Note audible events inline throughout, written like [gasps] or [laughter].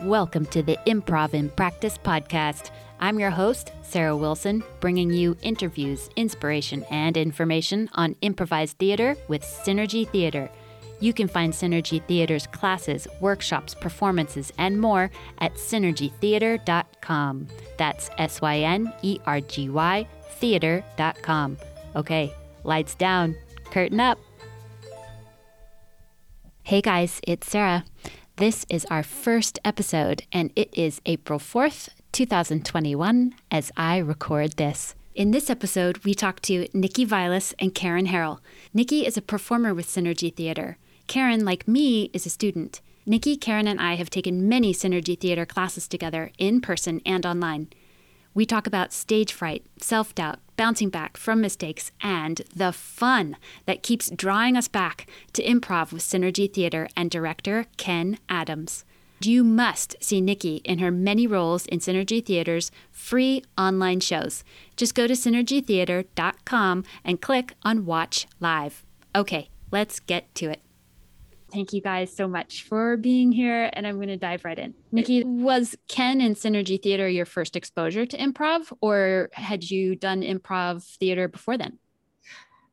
Welcome to the Improv in Practice podcast. I'm your host, Sarah Wilson, bringing you interviews, inspiration, and information on improvised theater with Synergy Theater. You can find Synergy Theater's classes, workshops, performances, and more at synergytheater.com. That's S Y N E R G Y theater.com. Okay, lights down, curtain up. Hey guys, it's Sarah. This is our first episode, and it is April 4th, 2021, as I record this. In this episode, we talk to Nikki Vilas and Karen Harrell. Nikki is a performer with Synergy Theater. Karen, like me, is a student. Nikki, Karen, and I have taken many Synergy Theater classes together in person and online. We talk about stage fright, self doubt, bouncing back from mistakes, and the fun that keeps drawing us back to improv with Synergy Theater and director Ken Adams. You must see Nikki in her many roles in Synergy Theater's free online shows. Just go to synergytheater.com and click on Watch Live. Okay, let's get to it. Thank you guys so much for being here. And I'm going to dive right in. Nikki, was Ken and Synergy Theater your first exposure to improv, or had you done improv theater before then?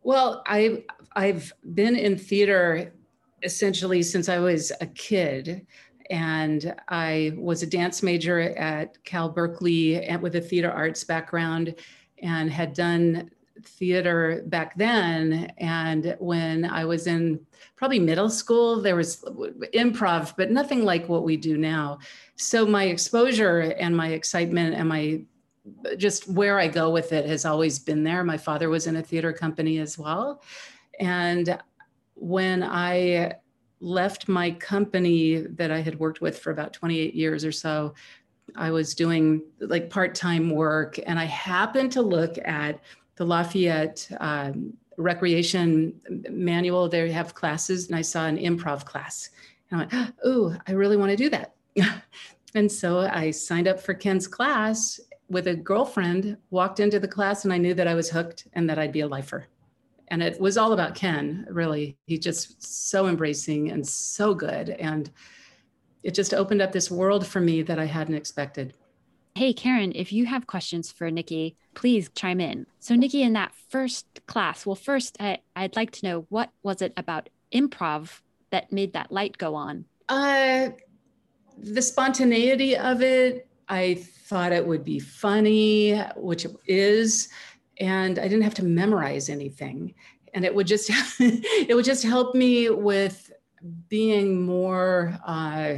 Well, I, I've been in theater essentially since I was a kid. And I was a dance major at Cal Berkeley with a theater arts background and had done theater back then. And when I was in probably middle school, there was improv, but nothing like what we do now. So my exposure and my excitement and my just where I go with it has always been there. My father was in a theater company as well. And when I left my company that I had worked with for about 28 years or so, I was doing like part time work and I happened to look at the Lafayette um, recreation manual. They have classes, and I saw an improv class. And I went, "Oh, I really want to do that." [laughs] and so I signed up for Ken's class with a girlfriend. Walked into the class, and I knew that I was hooked and that I'd be a lifer. And it was all about Ken. Really, he's just so embracing and so good, and it just opened up this world for me that I hadn't expected. Hey, Karen, if you have questions for Nikki, please chime in. So, Nikki, in that first class, well, first, I, would like to know what was it about improv that made that light go on? Uh, the spontaneity of it. I thought it would be funny, which it is, and I didn't have to memorize anything. And it would just [laughs] it would just help me with being more uh,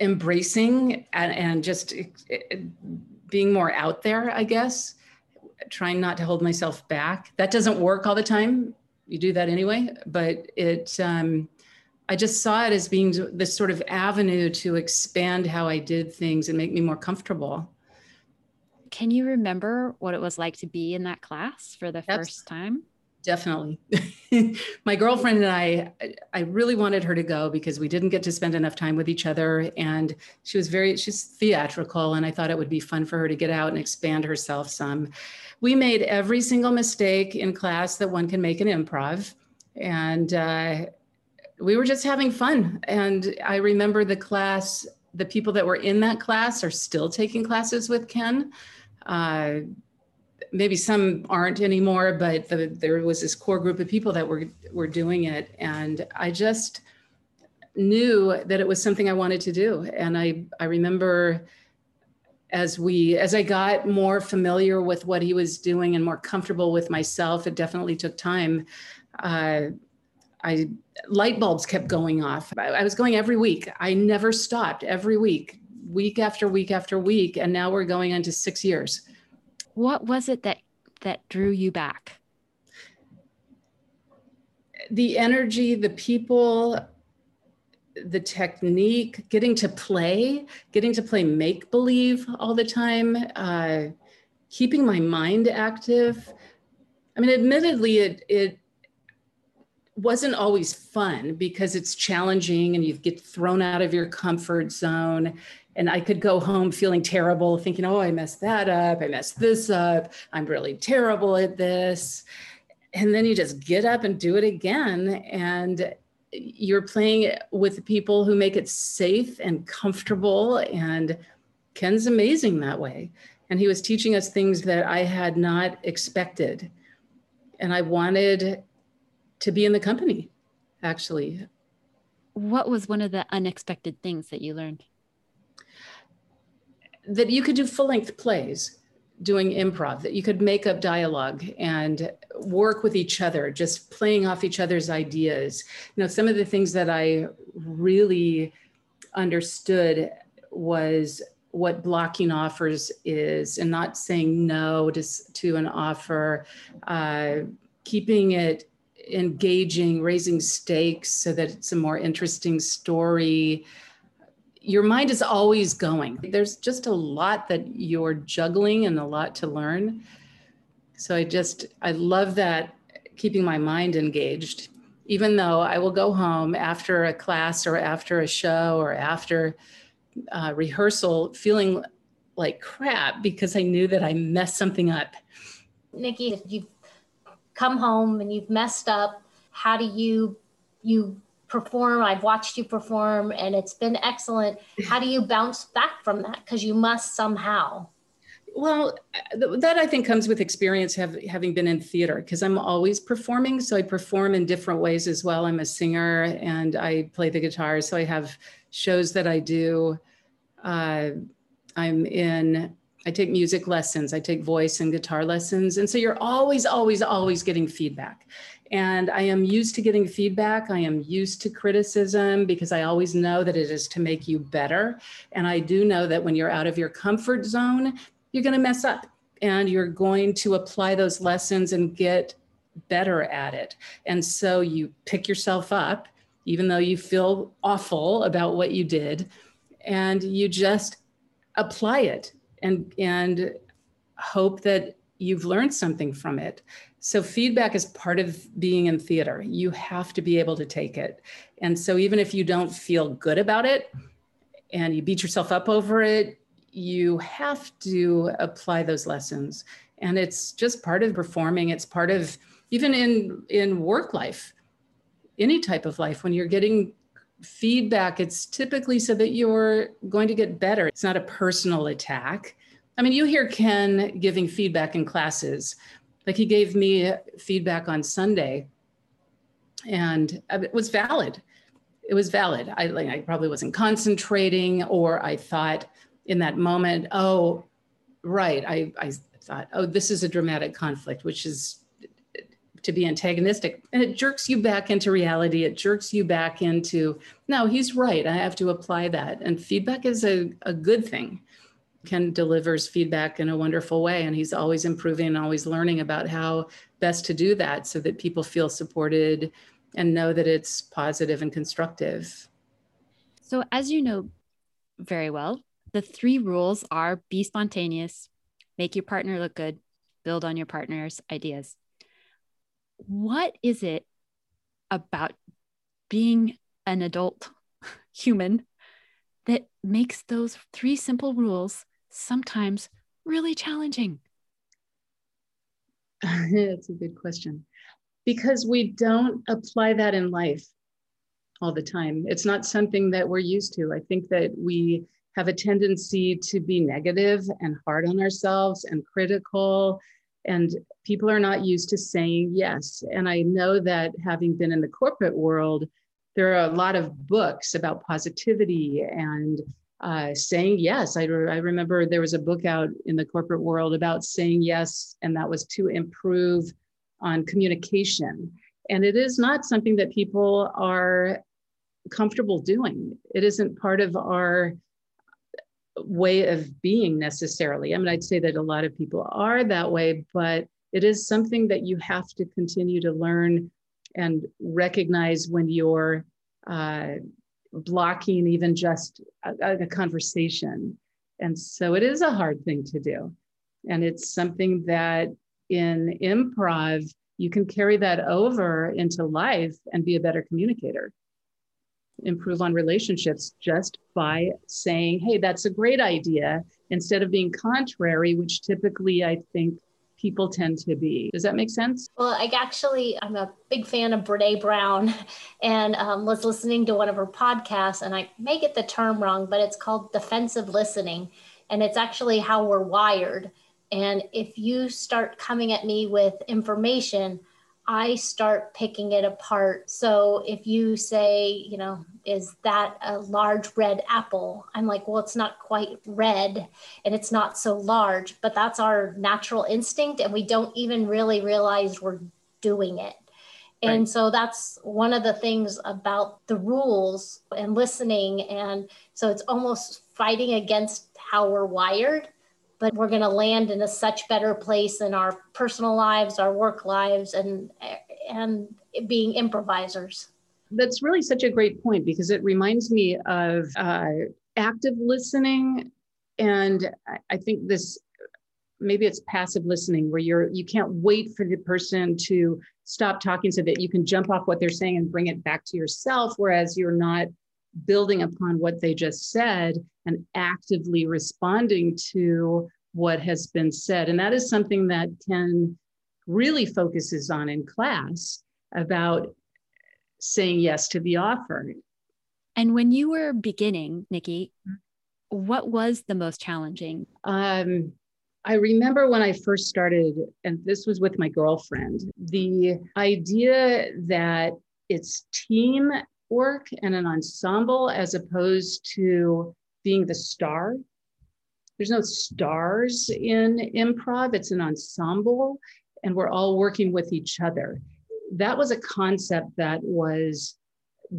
embracing and, and just being more out there, I guess, trying not to hold myself back. That doesn't work all the time. You do that anyway, but it, um, I just saw it as being this sort of avenue to expand how I did things and make me more comfortable. Can you remember what it was like to be in that class for the first time? Definitely. [laughs] My girlfriend and I, I really wanted her to go because we didn't get to spend enough time with each other. And she was very, she's theatrical. And I thought it would be fun for her to get out and expand herself some. We made every single mistake in class that one can make in improv. And uh, we were just having fun. And I remember the class, the people that were in that class are still taking classes with Ken. Uh, maybe some aren't anymore, but the, there was this core group of people that were were doing it, and I just knew that it was something I wanted to do. And I I remember as we as I got more familiar with what he was doing and more comfortable with myself, it definitely took time. Uh, I light bulbs kept going off. I, I was going every week. I never stopped. Every week, week after week after week, and now we're going into six years what was it that that drew you back? The energy, the people, the technique, getting to play, getting to play make believe all the time, uh, keeping my mind active. I mean, admittedly, it it wasn't always fun because it's challenging and you get thrown out of your comfort zone and I could go home feeling terrible, thinking, oh, I messed that up. I messed this up. I'm really terrible at this. And then you just get up and do it again. And you're playing with people who make it safe and comfortable and ken's amazing that way and he was teaching us things that i had not expected and i wanted to be in the company actually. What was one of the unexpected things that you learned? That you could do full length plays doing improv that you could make up dialogue and work with each other just playing off each other's ideas. You know some of the things that i really understood was what blocking offers is and not saying no to, to an offer uh, keeping it engaging raising stakes so that it's a more interesting story your mind is always going. There's just a lot that you're juggling and a lot to learn. So I just, I love that keeping my mind engaged, even though I will go home after a class or after a show or after uh, rehearsal feeling like crap because I knew that I messed something up. Nikki, if you've come home and you've messed up, how do you you perform? I've watched you perform and it's been excellent. How do you bounce back from that? Because you must somehow. Well that i think comes with experience have, having been in theater because i'm always performing so i perform in different ways as well. I'm a singer and i play the guitar so i have shows that i do. Uh, i'm in i take music lessons i take voice and guitar lessons and so you're always always always getting feedback and I am used to getting feedback. I am used to criticism because I always know that it is to make you better. And I do know that when you're out of your comfort zone, you're going to mess up and you're going to apply those lessons and get better at it. And so you pick yourself up, even though you feel awful about what you did, and you just apply it and, and hope that you've learned something from it. So, feedback is part of being in theater. You have to be able to take it. And so, even if you don't feel good about it and you beat yourself up over it, you have to apply those lessons. And it's just part of performing, it's part of even in, in work life, any type of life, when you're getting feedback, it's typically so that you're going to get better. It's not a personal attack. I mean, you hear Ken giving feedback in classes like he gave me feedback on Sunday and uh, it was valid. It was valid. I like I probably wasn't concentrating or I thought in that moment, oh, right. I, I thought, oh, this is a dramatic conflict, which is to be antagonistic. And it jerks you back into reality. It jerks you back into, no, he's right. I have to apply that. And feedback is a, a good thing. Ken delivers feedback in a wonderful way, and he's always improving and always learning about how best to do that so that people feel supported and know that it's positive and constructive. So, as you know very well, the three rules are be spontaneous, make your partner look good, build on your partner's ideas. What is it about being an adult [laughs] human that makes those three simple rules sometimes really challenging? [laughs] That's a good question. Because we don't apply that in life all the time. It's not something that we're used to. I think that we have a tendency to be negative and hard on ourselves and critical. And people are not used to saying yes. And I know that having been in the corporate world, there are a lot of books about positivity and uh, saying yes. I, re- I remember there was a book out in the corporate world about saying yes, and that was to improve on communication. And it is not something that people are comfortable doing. It isn't part of our way of being necessarily. I mean, I'd say that a lot of people are that way, but it is something that you have to continue to learn and recognize when you're uh, blocking even just a, a conversation. And so it is a hard thing to do. And it's something that in improv, you can carry that over into life and be a better communicator. Improve on relationships just by saying, hey, that's a great idea, instead of being contrary, which typically I think people tend to be. Does that make sense? Well, I actually, I'm a big fan of Brene Brown and um, was listening to one of her podcasts, and I may get the term wrong, but it's called defensive listening. And it's actually how we're wired. And if you start coming at me with information, I start picking it apart. So if you say, you know, is that a large red apple? I'm like, well, it's not quite red and it's not so large, but that's our natural instinct. And we don't even really realize we're doing it. Right. And so that's one of the things about the rules and listening. And so it's almost fighting against how we're wired but we're going to land in a such better place in our personal lives, our work lives, and and being improvisers. That's really such a great point because it reminds me of uh, active listening, and I think this maybe it's passive listening where you're you can't wait for the person to stop talking so that you can jump off what they're saying and bring it back to yourself whereas you're not building upon what they just said and actively responding to what has been said. And that is something that Ken really focuses on in class about saying yes to the offer. And when you were beginning, Nikki, what was the most challenging? Um, I remember when I first started, and this was with my girlfriend, the idea that it's team work and an ensemble as opposed to being the star. There's no stars in improv, it's an ensemble, and we're all working with each other. That was a concept that was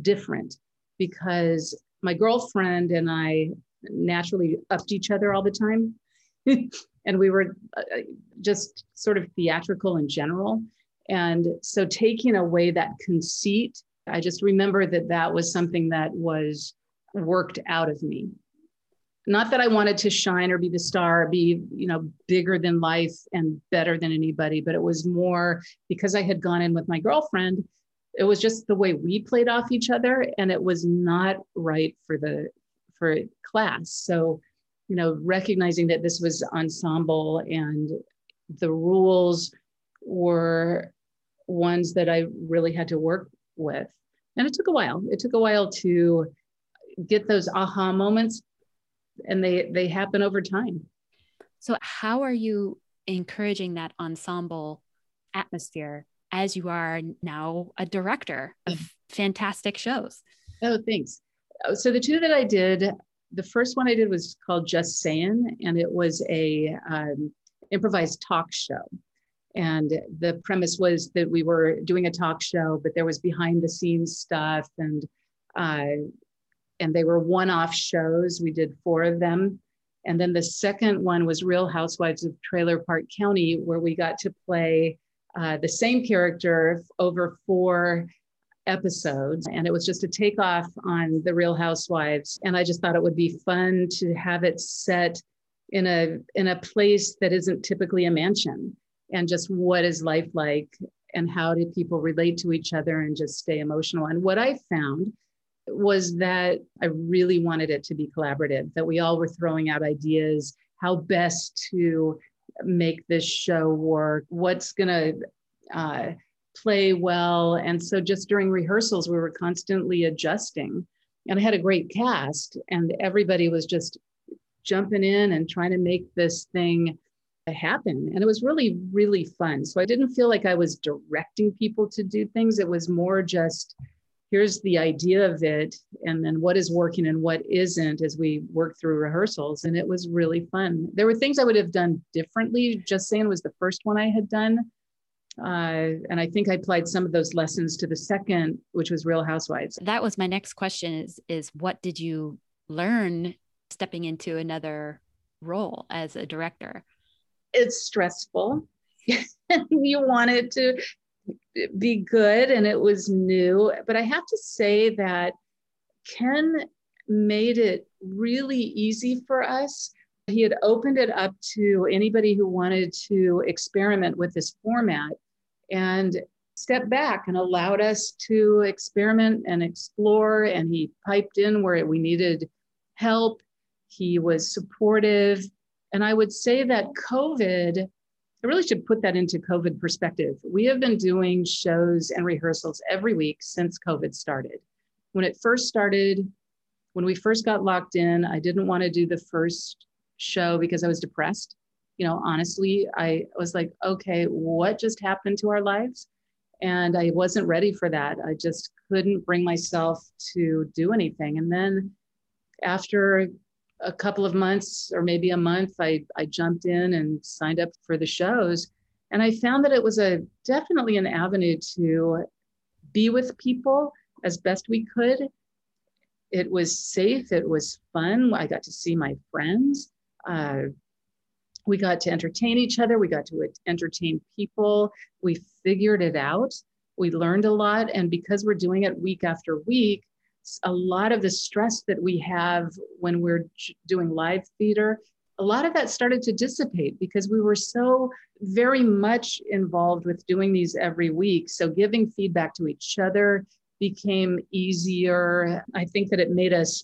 different because my girlfriend and I naturally upped each other all the time. [laughs] and we were uh, just sort of theatrical in general. And so taking away that conceit I just remember that that was something that was worked out of me. Not that I wanted to shine or be the star, be, you know, bigger than life and better than anybody, but it was more because I had gone in with my girlfriend. It was just the way we played off each other and it was not right for the for class. So, you know, recognizing that this was ensemble and the rules were ones that I really had to work with. And it took a while. It took a while to get those aha moments and they they happen over time. So how are you encouraging that ensemble atmosphere as you are now a director of fantastic shows? Oh, thanks. So the two that I did, the first one I did was called Just Saying, and it was a um, improvised talk show. And the premise was that we were doing a talk show, but there was behind the scenes stuff, and uh, and they were one-off shows. We did four of them, and then the second one was Real Housewives of Trailer Park County, where we got to play uh, the same character over four episodes. And it was just a takeoff on the real housewives. And i just thought it would be fun to have it set in a in a place that isn't typically a mansion and just what is life like and how do people relate to each other and just stay emotional. And what I found was that I really wanted it to be collaborative, that we all were throwing out ideas, how best to make this show work, what's going to uh, play well. And so just during rehearsals, we were constantly adjusting. And I had a great cast, and everybody was just jumping in and trying to make this thing happen. And it was really, really fun. So I didn't feel like I was directing people to do things. It was more just here's the idea of it, and then what is working and what isn't as we work through rehearsals. And it was really fun. There were things I would have done differently. Just saying was the first one I had done. Uh, and I think I applied some of those lessons to the second, which was Real Housewives. That was my next question is is what did you learn stepping into another role as a director? It's stressful. [laughs] you want it to be good and it was new. But I have to say that Ken made it really easy for us. He had opened it up to anybody who wanted to experiment with this format and stepped back and allowed us to experiment and explore. And he piped in where we needed help. He was supportive. And I would say that COVID I really should put that into COVID perspective. We have been doing shows and rehearsals every week since COVID started. When it first started, when we first got locked in, I didn't want to do the first show because I was depressed. You know, honestly, I was like, okay, what just happened to our lives? And I wasn't ready for that. I just couldn't bring myself to do anything. And then after a couple of months or maybe a month, I, I jumped in and signed up for the shows. And I found that it was a definitely an avenue to be with people as best we could. It was safe, it was fun. I got to see my friends. Uh, we got to entertain each other, we got to entertain people. We figured it out. We learned a lot. And because we're doing it week after week, a lot of the stress that we have when we're doing live theater, a lot of that started to dissipate because we were so very much involved with doing these every week. So giving feedback to each other became easier. I think that it made us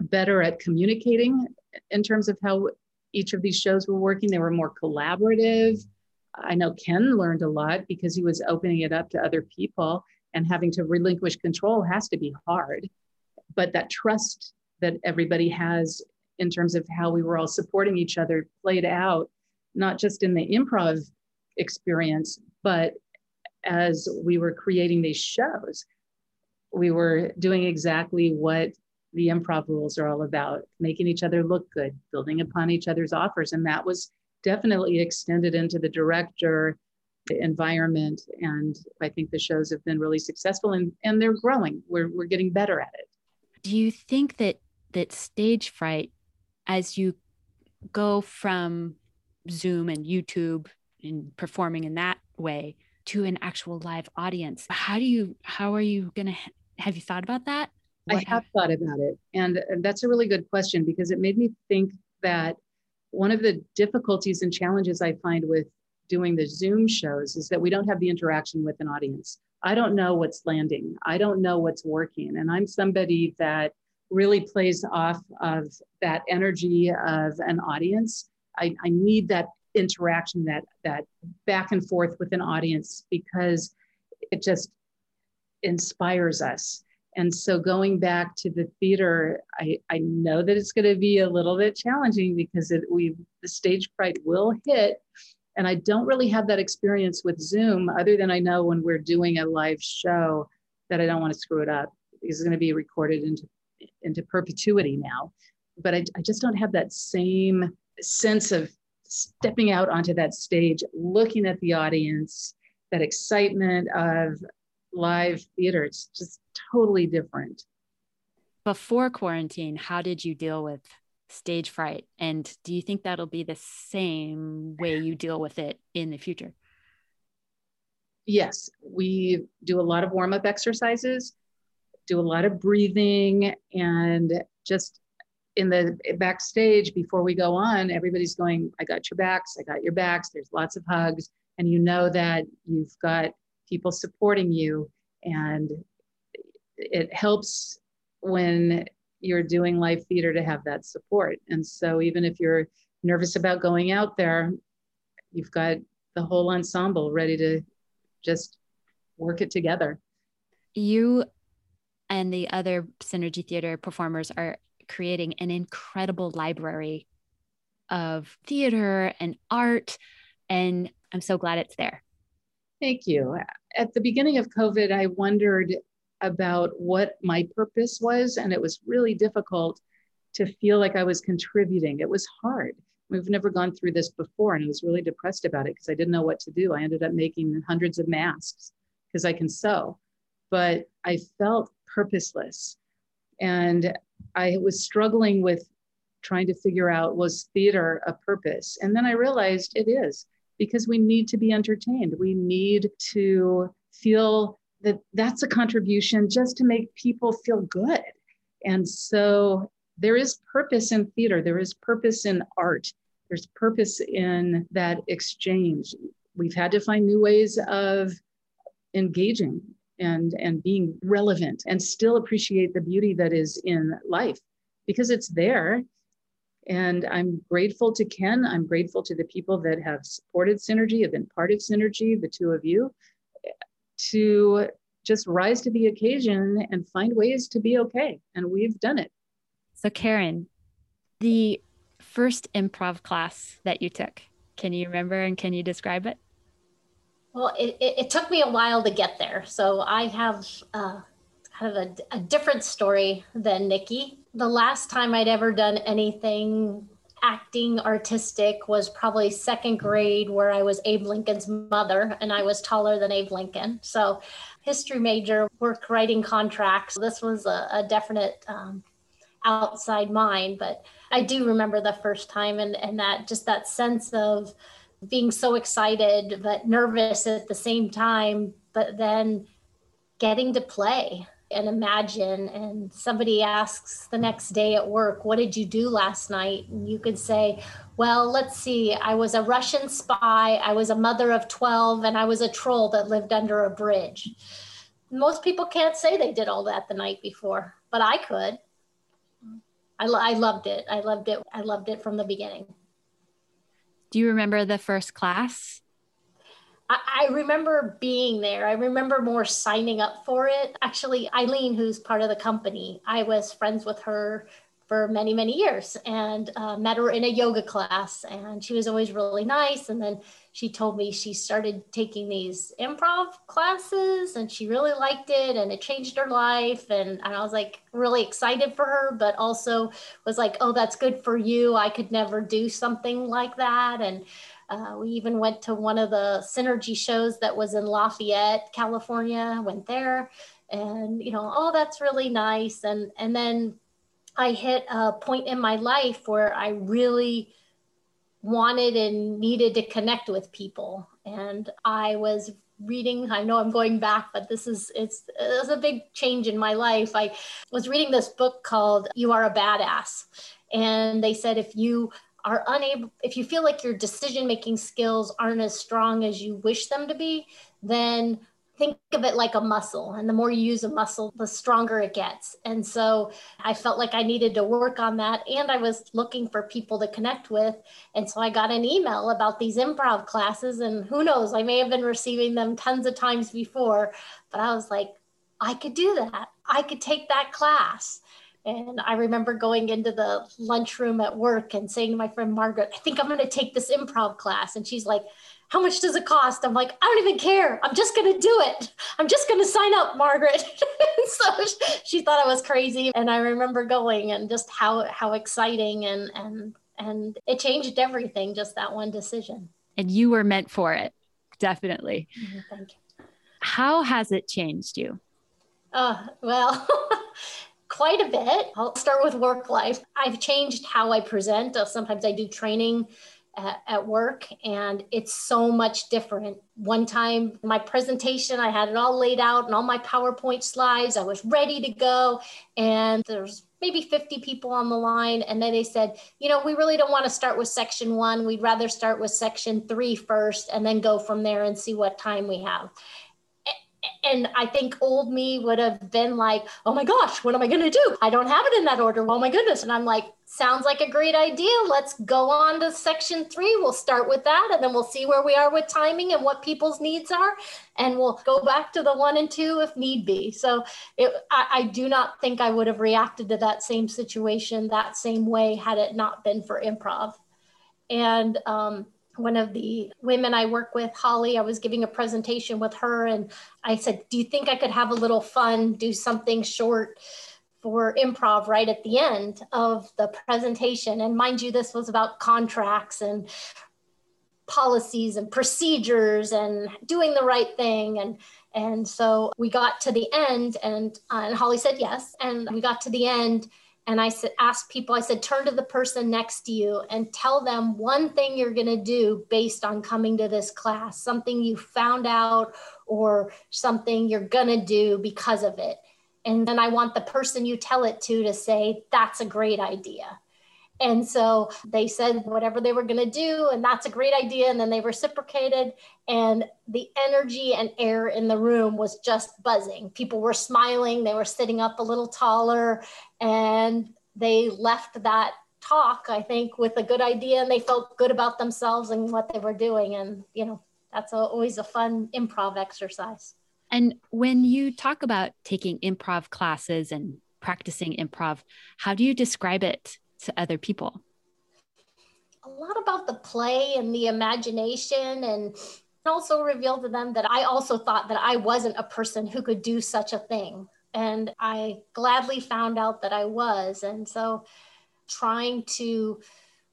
better at communicating in terms of how each of these shows were working. They were more collaborative. I know Ken learned a lot because he was opening it up to other people and having to relinquish control has to be hard. But that trust that everybody has in terms of how we were all supporting each other played out, not just in the improv experience, but as we were creating these shows, we were doing exactly what the improv rules are all about making each other look good, building upon each other's offers. And that was definitely extended into the director environment. And I think the shows have been really successful and, and they're growing. We're, we're getting better at it. Do you think that that stage fright, as you go from Zoom and YouTube and performing in that way to an actual live audience, how do you how are you gonna have you thought about that? What I have thought about it. And that's a really good question because it made me think that one of the difficulties and challenges I find with doing the Zoom shows is that we don't have the interaction with an audience. I don't know what's landing. I don't know what's working. And I'm somebody that really plays off of that energy of an audience. I, I need that interaction, that that back and forth with an audience because it just inspires us. And so going back to the theater, I, I know that it's going to be a little bit challenging because it, we the stage fright will hit and I don't really have that experience with Zoom, other than I know when we're doing a live show that I don't want to screw it up because it's going to be recorded into, into perpetuity now. But I, I just don't have that same sense of stepping out onto that stage, looking at the audience, that excitement of live theater. It's just totally different. Before quarantine, how did you deal with stage fright. And do you think that'll be the same way you deal with it in the future? Yes, we do a lot of warm up exercises, do a lot of breathing, and just in the backstage before we go on, everybody's going, I got your backs, I got your backs. There's lots of hugs. And you know that you've got people supporting you. And it helps when you're doing live theater to have that support. And so even if you're nervous about going out there, you've got the whole ensemble ready to just work it together. You and the other Synergy Theater performers are creating an incredible library of theater and art. And I'm so glad it's there. Thank you. At the beginning of COVID, I wondered about what my purpose was. And it was really difficult to feel like I was contributing. It was hard. We've never gone through this before. And I was really depressed about it because I didn't know what to do. I ended up making hundreds of masks because I can sew, but I felt purposeless. And I was struggling with trying to figure out was theater a purpose? And then I realized it is because we need to be entertained. We need to feel that that's a contribution just to make people feel good. And so there is purpose in theater, there is purpose in art, there's purpose in that exchange. We've had to find new ways of engaging and, and being relevant and still appreciate the beauty that is in life because it's there. And I'm grateful to Ken. I'm grateful to the people that have supported Synergy, have been part of Synergy, the two of you, to just rise to the occasion and find ways to be okay. And we've done it. So, Karen, the first improv class that you took, can you remember and can you describe it? Well, it, it, it took me a while to get there. So, I have uh, kind of a, a different story than Nikki. The last time I'd ever done anything acting artistic was probably second grade where I was Abe Lincoln's mother and I was taller than Abe Lincoln. So history major, work writing contracts. This was a, a definite um, outside mind, but I do remember the first time and, and that just that sense of being so excited but nervous at the same time, but then getting to play and imagine and somebody asks the next day at work what did you do last night? And you could say well let's see i was a russian spy. I was a mother of 12 and i was a troll that lived under a bridge. Most people can't say they did all that the night before but i could. I, I loved it. I loved it i loved it from the beginning. Do you remember the first class I, remember being there. I remember more signing up for it. Actually, Eileen, who's part of the company, I was friends with her for many, many years and uh, met her in a yoga class. And she was always really nice. And then she told me she started taking these improv classes and she really liked it and it changed her life. And, and I was like really excited for her, but also was like, oh, that's good for you. I could never do something like that. And uh, we even went to one of the synergy shows that was in Lafayette, California. Went there, and you know, oh, that's really nice. And and then I hit a point in my life where I really wanted and needed to connect with people, and I was reading i know i'm going back but this is it's it's a big change in my life i was reading this book called you are a badass and they said if you are unable, if you feel like your decision making skills aren't as strong as you wish them to be, then think of it like a muscle. And the more you use a muscle, the stronger it gets. And so I felt like I needed to work on that. And I was looking for people to connect with. And so I got an email about these improv classes. And who knows, I may have been receiving them tons of times before, but I was like, I could do that. I could take that class. And I remember going into the lunchroom at work and saying to my friend Margaret, I think I'm going to take this improv class. And she's like, How much does it cost? I'm like, I don't even care. I'm just going to do it. I'm just going to sign up, Margaret. [laughs] so she thought I was crazy. And I remember going and just how, how exciting and, and, and it changed everything, just that one decision. And you were meant for it. Definitely. Mm-hmm, thank you. How has it changed you? Uh, well, [laughs] quite a bit. I'll start with work life. I've changed how I present. Uh, sometimes I do training at, at, work and it's so much different. One time, my presentation, I had it all laid out and all my PowerPoint slides. I was ready to go. And there's maybe 50 people on the line. And then they said, you know, we really don't want to start with section one. We'd rather start with section three first and then go from there and see what time we have and I think old me would have been like, oh my gosh, what am I going to do? I don't have it in that order. Oh my goodness. And I'm like, sounds like a great idea. Let's go on to section three. We'll start with that and then we'll see where we are with timing and what people's needs are. And we'll go back to the one and two if need be. So it, I, I do not think I would have reacted to that same situation that same way had it not been for improv. And, um, one of the women I work with, Holly, I was giving a presentation with her and I said, Do you think I could have a little fun, do something short for improv right at the end of the presentation? And mind you, this was about contracts and policies and procedures and doing the right thing and and so we got to the end and, uh, and holly said yes and we got to the end and I said, ask people, I said, turn to the person next to you and tell them one thing you're going to do based on coming to this class, something you found out or something you're going to do because of it. And then I want the person you tell it to to say, that's a great idea. And so they said whatever they were going to do, and that's a great idea. And then they reciprocated, and the energy and air in the room was just buzzing. People were smiling, they were sitting up a little taller, and they left that talk, I think, with a good idea and they felt good about themselves and what they were doing. And, you know, that's always a fun improv exercise. And when you talk about taking improv classes and practicing improv, how do you describe it to other people? A lot about the play and the imagination and also revealed to them that I also thought that I wasn't a person who could do such a thing. And I gladly found out that I was. And so trying to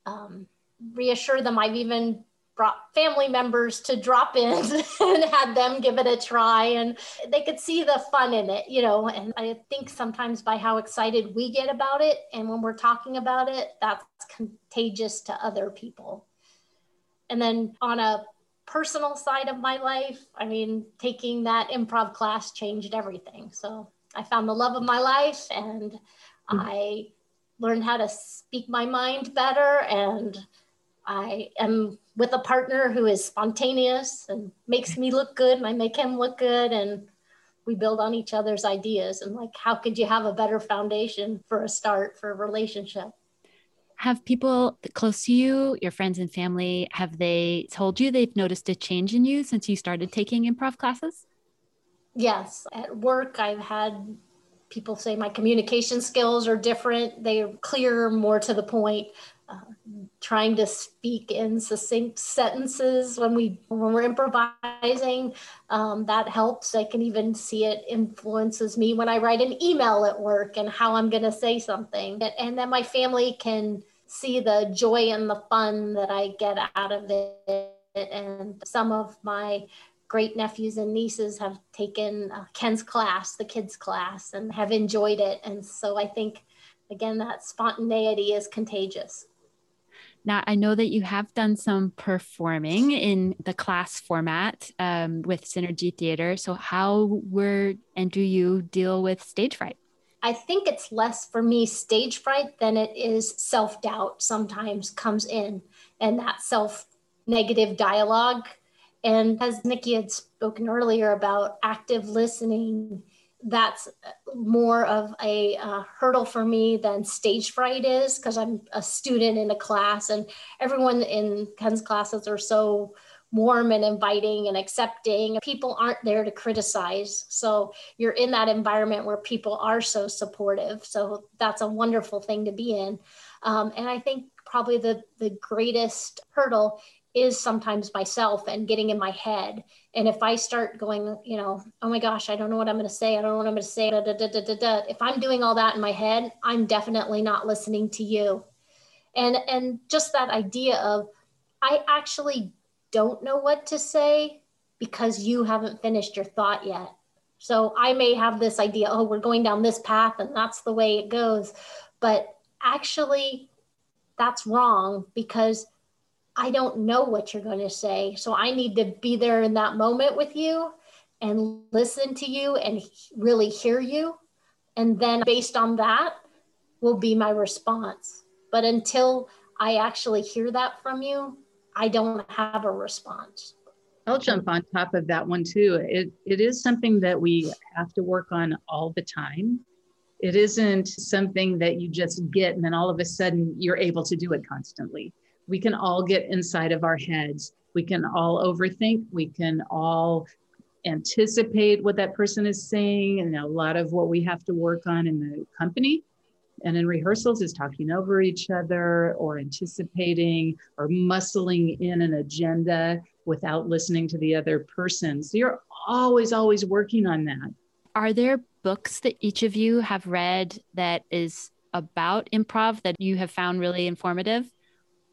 um, reassure them, I've even brought family members to drop in [laughs] and had them give it a try and they could see the fun in it you know and i think sometimes by how excited we get about it and when we're talking about it that's contagious to other people and then on a personal side of my life i mean taking that improv class changed everything so i found the love of my life and mm-hmm. i learned how to speak my mind better and I am with a partner who is spontaneous and makes me look good and I make him look good and we build on each other's ideas. And like how could you have a better foundation for a start for a relationship? Have people close to you your friends and family have they told you they've noticed a change in you since you started taking improv classes? Yes. At work i've had people say my communication skills are different. They're clearer more to the point trying to speak in succinct sentences when we when we're improvising um, that helps. I can even see it influences me when i write an email at work and how i'm going to say something. And, and then my family can see the joy and the fun that i get out of it. And some of my great nephews and nieces have taken uh, ken's class the kids class and have enjoyed it. And so i think again that spontaneity is contagious now, I know that you have done some performing in the class format um, with Synergy Theater. So, how were and do you deal with stage fright? I think it's less for me stage fright than it is self doubt sometimes comes in and that self negative dialogue. And as Nikki had spoken earlier about active listening, that's more of a uh, hurdle for me than stage fright is because I'm a student in a class and everyone in Ken's classes are so warm and inviting and accepting. People aren't there to criticize. So you're in that environment where people are so supportive. So that's a wonderful thing to be in. Um, and I think probably the, the greatest hurdle is sometimes myself and getting in my head. And if I start going, you know, oh my gosh, I don't know what I'm going to say. I don't know what I'm going to say. Da, da, da, If I'm doing all that in my head, I'm definitely not listening to you. And and just that idea of I actually don't know what to say because you haven't finished your thought yet. So I may have this idea, oh, we're going down this path and that's the way it goes. But actually, that's wrong because I don't know what you're going to say. So I need to be there in that moment with you and listen to you and really hear you. And then based on that will be my response. But until I actually hear that from you, I don't have a response. I'll jump on top of that one too. It, it is something that we have to work on all the time. It isn't something that you just get and then all of a sudden you're able to do it constantly we can all get inside of our heads. We can all overthink. We can all anticipate what that person is saying. And a lot of what we have to work on in the company and in rehearsals is talking over each other or anticipating or muscling in an agenda without listening to the other person. So you're always, always working on that. Are there books that each of you have read that is about improv that you have found really informative?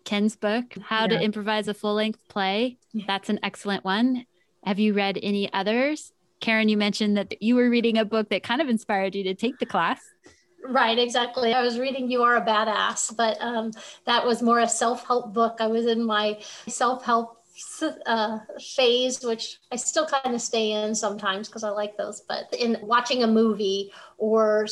Ken's book, How yeah. to Improvise a Full Length Play. That's an excellent one. Have you read any others? Karen, you mentioned that you were reading a book that kind of inspired you to take the class. Right, exactly. I was reading You Are a Badass, but um, that was more a self help book. I was in my self help uh, phase, which I still kind of stay in sometimes because I like those. But in watching a movie or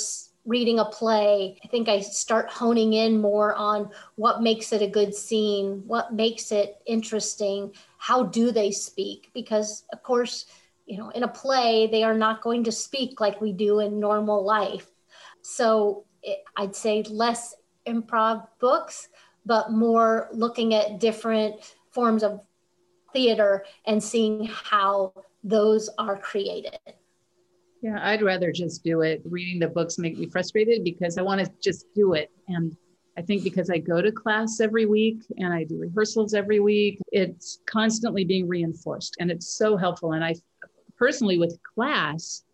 reading a play, I think I start honing in more on what makes it a good scene, what makes it interesting, how do they speak? Because, of course, you know, in a play, they are not going to speak like we do in normal life. So it, I'd say less improv books, but more looking at different forms of theater and seeing how those are created. Yeah, I'd rather just do it. Reading the books make me frustrated because I want to just do it. And I think because I go to class every week and I do rehearsals every week, it's constantly being reinforced and it's so helpful. And I personally, with class,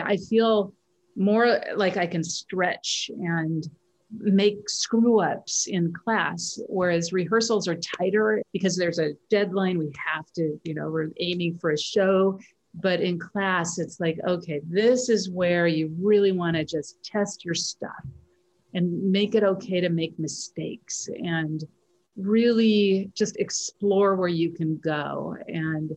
I feel more like I can stretch and make screw ups in class, whereas rehearsals are tighter because there's a deadline. We have to, you know, we're aiming for a show. But in class, it's like, okay, this is where you really want to just test your stuff and make it okay to make mistakes and really just explore where you can go. And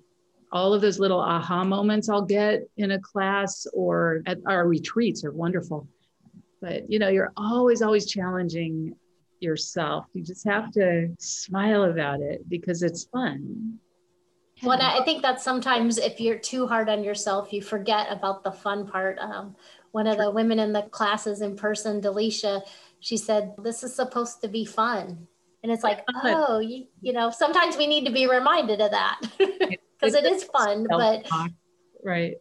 all of those little aha moments I'll get in a class or at our retreats are wonderful. But you know you're always always challenging yourself. You just have to smile about it because it's fun well i think that sometimes if you're too hard on yourself you forget about the fun part. Um, one of the women in the classes in person delisha she said this is supposed to be fun. And it's like oh you, you know sometimes we need to be reminded of that. Because it [laughs] is fun but right.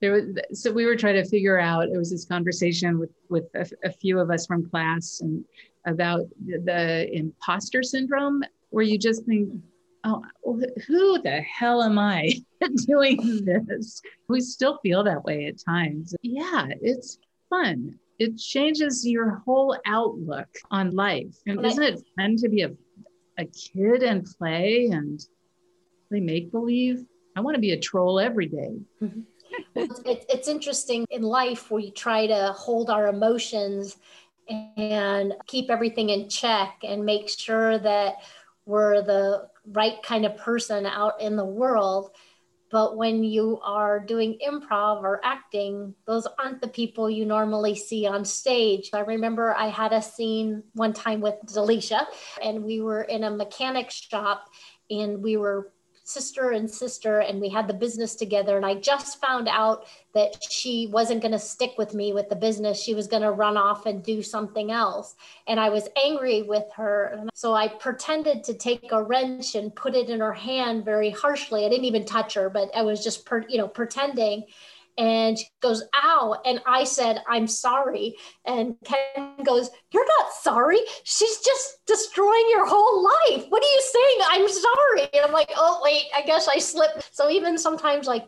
There was so we were trying to figure out it was this conversation with with a, a few of us from class and about the, the imposter syndrome where you just think oh who the hell am i [laughs] doing this? We still feel that way at times. Yeah it's fun. It changes your whole outlook on life. And isn't it fun to be a, a kid and play and play make believe i want to be a troll every day. Mm-hmm. It, it's interesting in life we try to hold our emotions and keep everything in check and make sure that we're the right kind of person out in the world. But when you are doing improv or acting, those aren't the people you normally see on stage. I remember I had a scene one time with Delisha, and we were in a mechanic shop and we were sister and sister and we had the business together. And i just found out that she wasn't going to stick with me with the business. She was going to run off and do something else. And i was angry with her. So i pretended to take a wrench and put it in her hand very harshly. I didn't even touch her but i was just per, you know pretending and she goes, ow. And I said, I'm sorry. And Ken goes, You're not sorry. She's just destroying your whole life. What are you saying? I'm sorry. And I'm like, Oh, wait, I guess I slipped. So even sometimes, like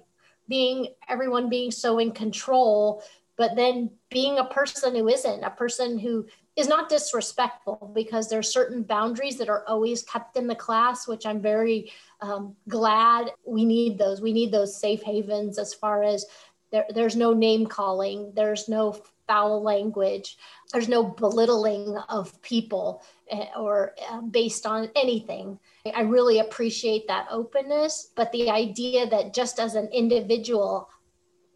being everyone being so in control, but then being a person who isn't, a person who is not disrespectful because there are certain boundaries that are always kept in the class, which I'm very um, glad we need those. We need those safe havens as far as there, there's no name calling, there's no foul language, there's no belittling of people eh, or uh, based on anything. I really appreciate that openness, but the idea that just as an individual,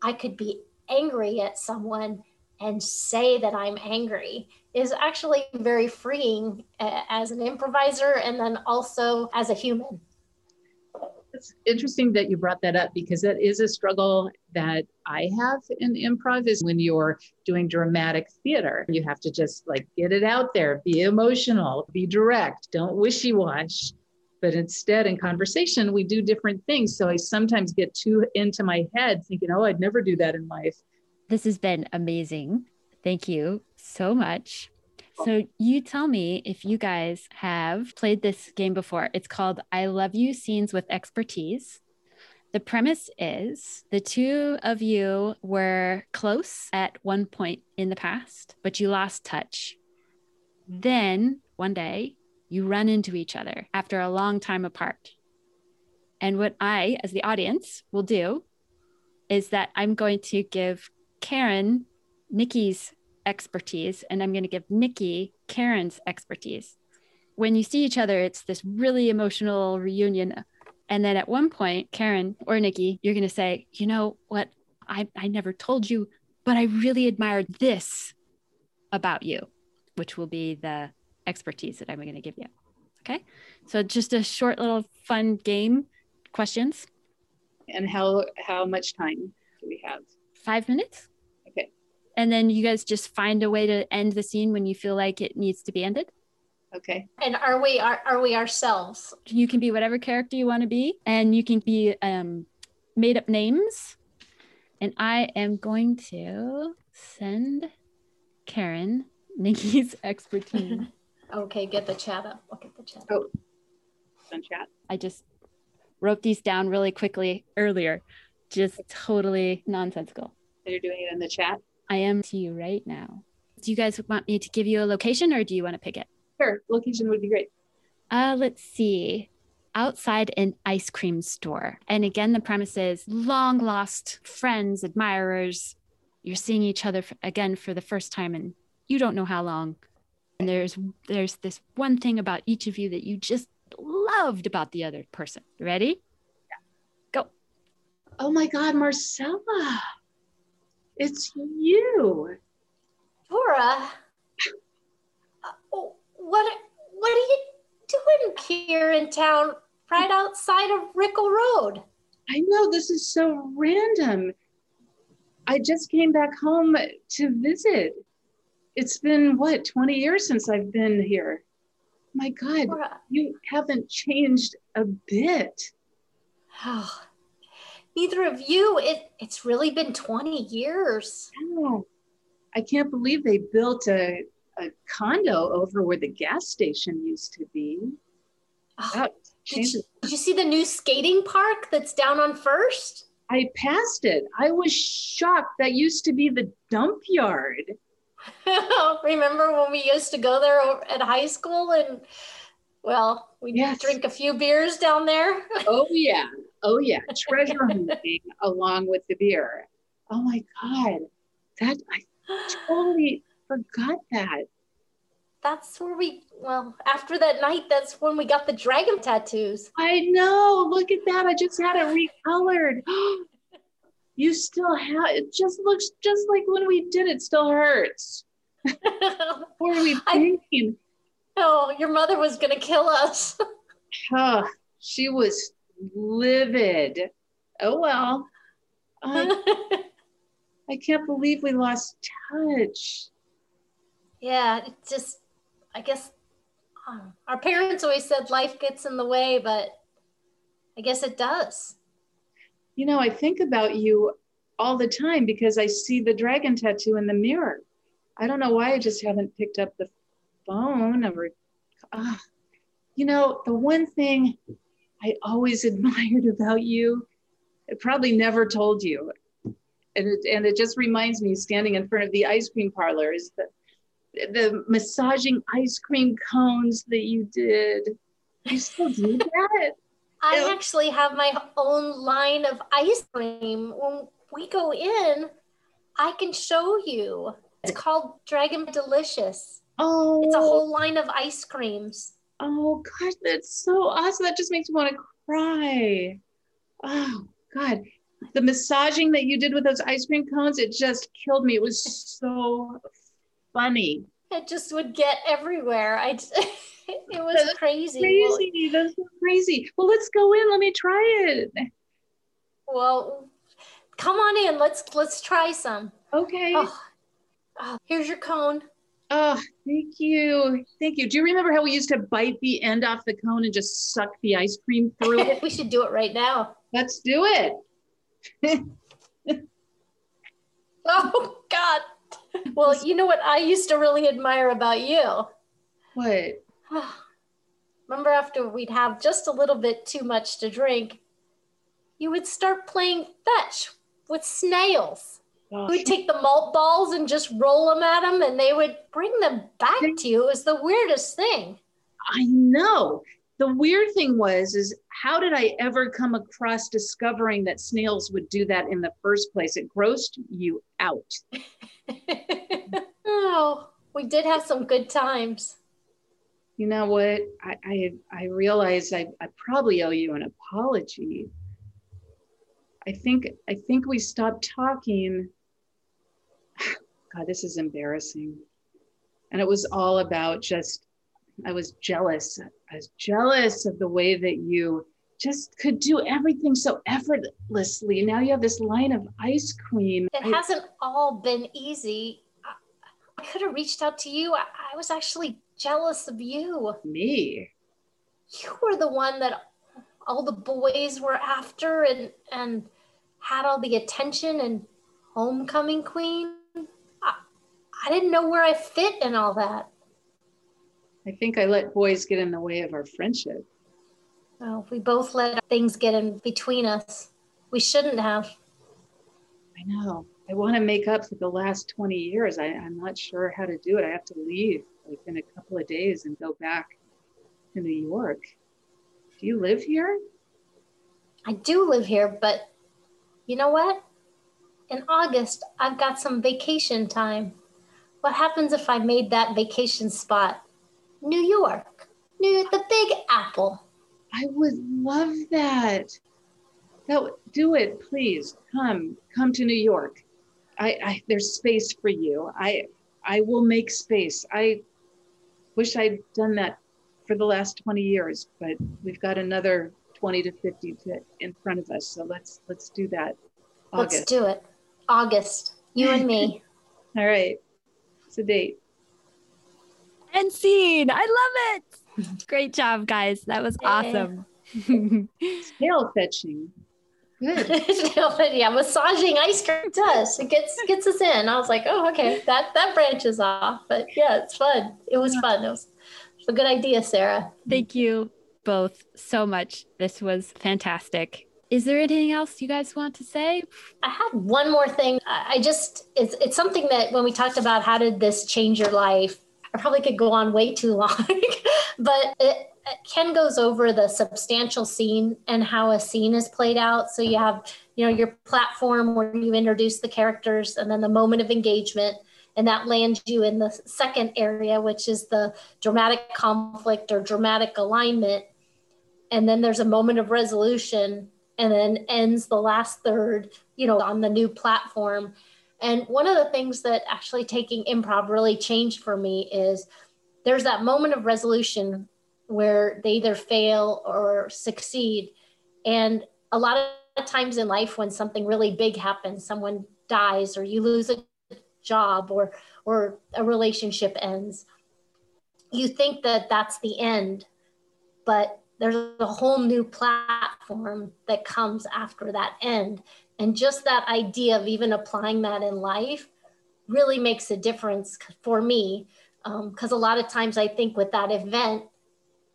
I could be angry at someone and say that I'm angry is actually very freeing uh, as an improviser and then also as a human. It's interesting that you brought that up because that is a struggle that I have in improv is when you're doing dramatic theater. You have to just like get it out there, be emotional, be direct, don't wishy wash. But instead, in conversation, we do different things. So I sometimes get too into my head thinking, oh, I'd never do that in life. This has been amazing. Thank you so much. So you tell me if you guys have played this game before. It's called I Love You Scenes with Expertise. The premise is the two of you were close at one point in the past, but you lost touch. Then one day you run into each other after a long time apart. And what I, as the audience, will do is that I'm going to give Karen Nikki's expertise and I'm going to give Nikki Karen's expertise. When you see each other, it's this really emotional reunion. And then at one point, Karen or Nikki, you're going to say, you know what? I, I never told you, but I really admired this about you, which will be the expertise that I'm going to give you. Okay. So just a short little fun game. Questions? And how how much time do we have? Five minutes. And then you guys just find a way to end the scene when you feel like it needs to be ended. Okay. And are we are, are we ourselves? You can be whatever character you want to be, and you can be um, made up names. And I am going to send Karen Nikki's [laughs] expertise. [laughs] Okay, get the chat up. Look at the chat. Oh, on chat. I just wrote these down really quickly earlier, just totally nonsensical. You're doing it in the chat. I am to you right now. Do you guys want me to give you a location or do you want to pick it? Sure, location would be great. Uh, let's see. Outside an ice cream store. And again, the premise is long lost friends, admirers. You're seeing each other again for the first time and you don't know how long. And there's there's this one thing about each of you that you just loved about the other person. Ready? Yeah. Go. Oh my God, Marcella, it's you. Dora, uh, what what are you doing here in town, right outside of Rickle Road? I know this is so random. I just came back home to visit. It's been what, 20 years since I've been here. My God, Dora, you haven't changed a bit. [sighs] oh, neither of you. It it's really been twenty years. Wow. I can't believe they built a, a condo over where the gas station used to be. Oh, That did, you, did you see the new skating park that's down on First? I passed it. I was shocked. That used to be the dump yard. [laughs] Remember when we used to go there at high school and well, we'd Yes. drink a few beers down there. [laughs] Oh yeah. Oh yeah. Treasure hunting [laughs] along with the beer. Oh my God. That I totally forgot that. That's where we well, after that night, that's when we got the dragon tattoos. I know. Look at that. I just had it recolored. [gasps] You still have it just looks just like when we did it still hurts. [laughs] What were we I- thinking? oh, your mother was gonna kill us. [laughs] Oh, she was livid. Oh well. [laughs] I, I can't believe we lost touch. yeah, it just I guess um, our parents always said life gets in the way, but I guess it does. You know, I think about you all the time because I see the dragon tattoo in the mirror. I don't know why I just haven't picked up the phone or, ah. you know, the one thing I always [laughs] admired about you, I probably never told you, and it, and it just reminds me standing in front of the ice cream parlor is the, the massaging ice cream cones that you did. You still do [laughs] that? I actually have my own line of ice cream. When we go in, I can show you. It's called Dragon Delicious. Oh, It's a oh. whole line of ice creams. Oh gosh, that's so awesome. That just makes me want to cry. Oh God. The massaging that you did with those ice cream cones, it just killed me. It was so funny. It just would get everywhere. I [laughs] it was That's crazy. Crazy. That's so crazy. Well, let's go in. Let me try it. Well, well, come on in. Let's let's try some. Okay. Oh, oh, here's your cone. Oh, thank you. Thank you. Do you remember how we used to bite the end off the cone and just suck the ice cream through it? we should do it right now. Let's do it. [laughs] Oh God. Well, you know what I used to really admire about you. What? [sighs] Remember after we'd have just a little bit too much to drink, you would start playing fetch with snails. Would take the malt balls and just roll them at them, and they would bring them back to you. It was the weirdest thing. I know. The weird thing was, is how did I ever come across discovering that snails would do that in the first place? It grossed you out. [laughs] oh, we did have some good times. You know what? I I, I realize I, I probably owe you an apology. I think I think we stopped talking. [sighs] God, this is embarrassing. And it was all about just I was jealous. I was jealous of the way that you just could do everything so effortlessly. Now you have this line of ice cream. It I, hasn't all been easy. I, I could have reached out to you. I, I was actually jealous of you. Me? You were the one that all the boys were after and and had all the attention and homecoming queen. I, I didn't know where I fit in all that. I think I let boys get in the way of our friendship. Well, we both let things get in between us. We shouldn't have. I know. I want to make up for the last 20 years. I, I'm not sure how to do it. I have to leave like in a couple of days and go back to New York. Do you live here? I do live here, but you know what? In August, I've got some vacation time. What happens if I made that vacation spot New York? New York, the Big Apple. I would love that. That do it, please. Come, come to New York. I, I there's space for you. I I will make space. I wish I'd done that for the last 20 years, but we've got another 20 to 50 to, in front of us. So let's let's do that. August. Let's do it. August. You and me. [laughs] All right. It's a date. And scene. I love it. Great job, guys. That was awesome. [laughs] Tail fetching. Good. [laughs] yeah, massaging ice cream does. It gets gets us in. I was like, oh, okay, that that branches off. But yeah, it's fun. It was fun. It was a good idea, Sarah. Thank you both so much. This was fantastic. Is there anything else you guys want to say? I had one more thing. I just it's it's something that when we talked about how did this change your life, I probably could go on way too long, [laughs] but it, Ken goes over the substantial scene and how a scene is played out. So you have, you know, your platform where you introduce the characters and then the moment of engagement. And that lands you in the second area, which is the dramatic conflict or dramatic alignment. And then there's a moment of resolution and then ends the last third, you know, on the new platform. And one of the things that actually taking improv really changed for me is there's that moment of resolution where they either fail or succeed. And a lot of times in life, when something really big happens, someone dies or you lose a job or or a relationship ends, you think that that's the end, but there's a whole new platform that comes after that end. And just that idea of even applying that in life really makes a difference for me. Because um, a lot of times I think with that event,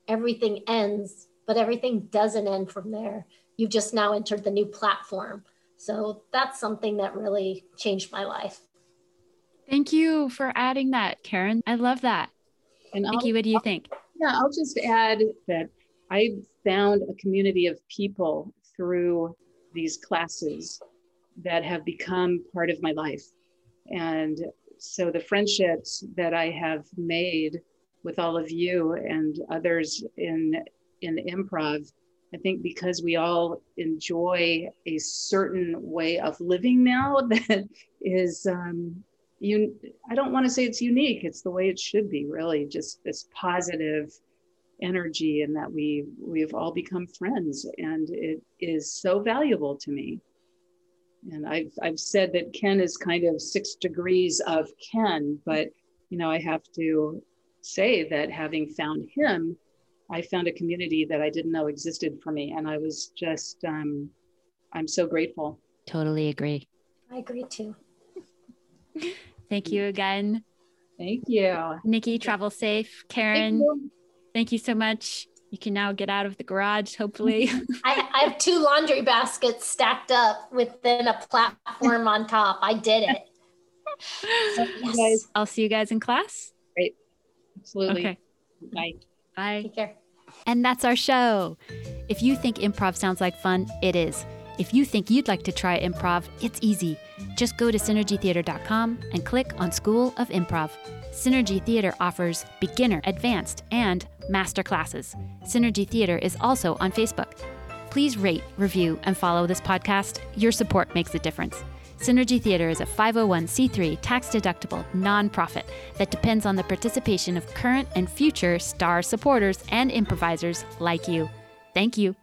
everything ends, but everything doesn't end from there. You've just now entered the new platform. So that's something that really changed my life. Thank you for adding that, Karen. I love that. And Nikki, what do you think? Yeah, I'll just add that I found a community of people through these classes that have become part of my life. And so the friendships that I have made with all of you and others in in improv i think because we all enjoy a certain way of living now [laughs] that is um you i don't want to say it's unique it's the way it should be really just this positive energy and that we we've all become friends and it is so valuable to me and i've i've said that ken is kind of six degrees of ken but you know i have to say that having found him, I found a community that I didn't know existed for me. And I was just, um, I'm so grateful. Totally agree. I agree too. Thank you again. Thank you. Nikki, travel safe. Karen, thank you, so much. You can now get out of the garage, hopefully. [laughs] I, I, have two laundry baskets stacked up within a platform on top. I did it. So, [laughs] yes. I'll see you guys in class. Great. Absolutely. Okay. Bye. Bye. Take care. And that's our show. If you think improv sounds like fun, it is. If you think you'd like to try improv, it's easy. Just go to synergytheater.com and click on School of Improv. Synergy Theater offers beginner, advanced, and master classes. Synergy Theater is also on Facebook. Please rate, review, and follow this podcast. Your support makes a difference. Synergy Theater is a 501c3 tax deductible nonprofit that depends on the participation of current and future star supporters and improvisers like you. Thank you.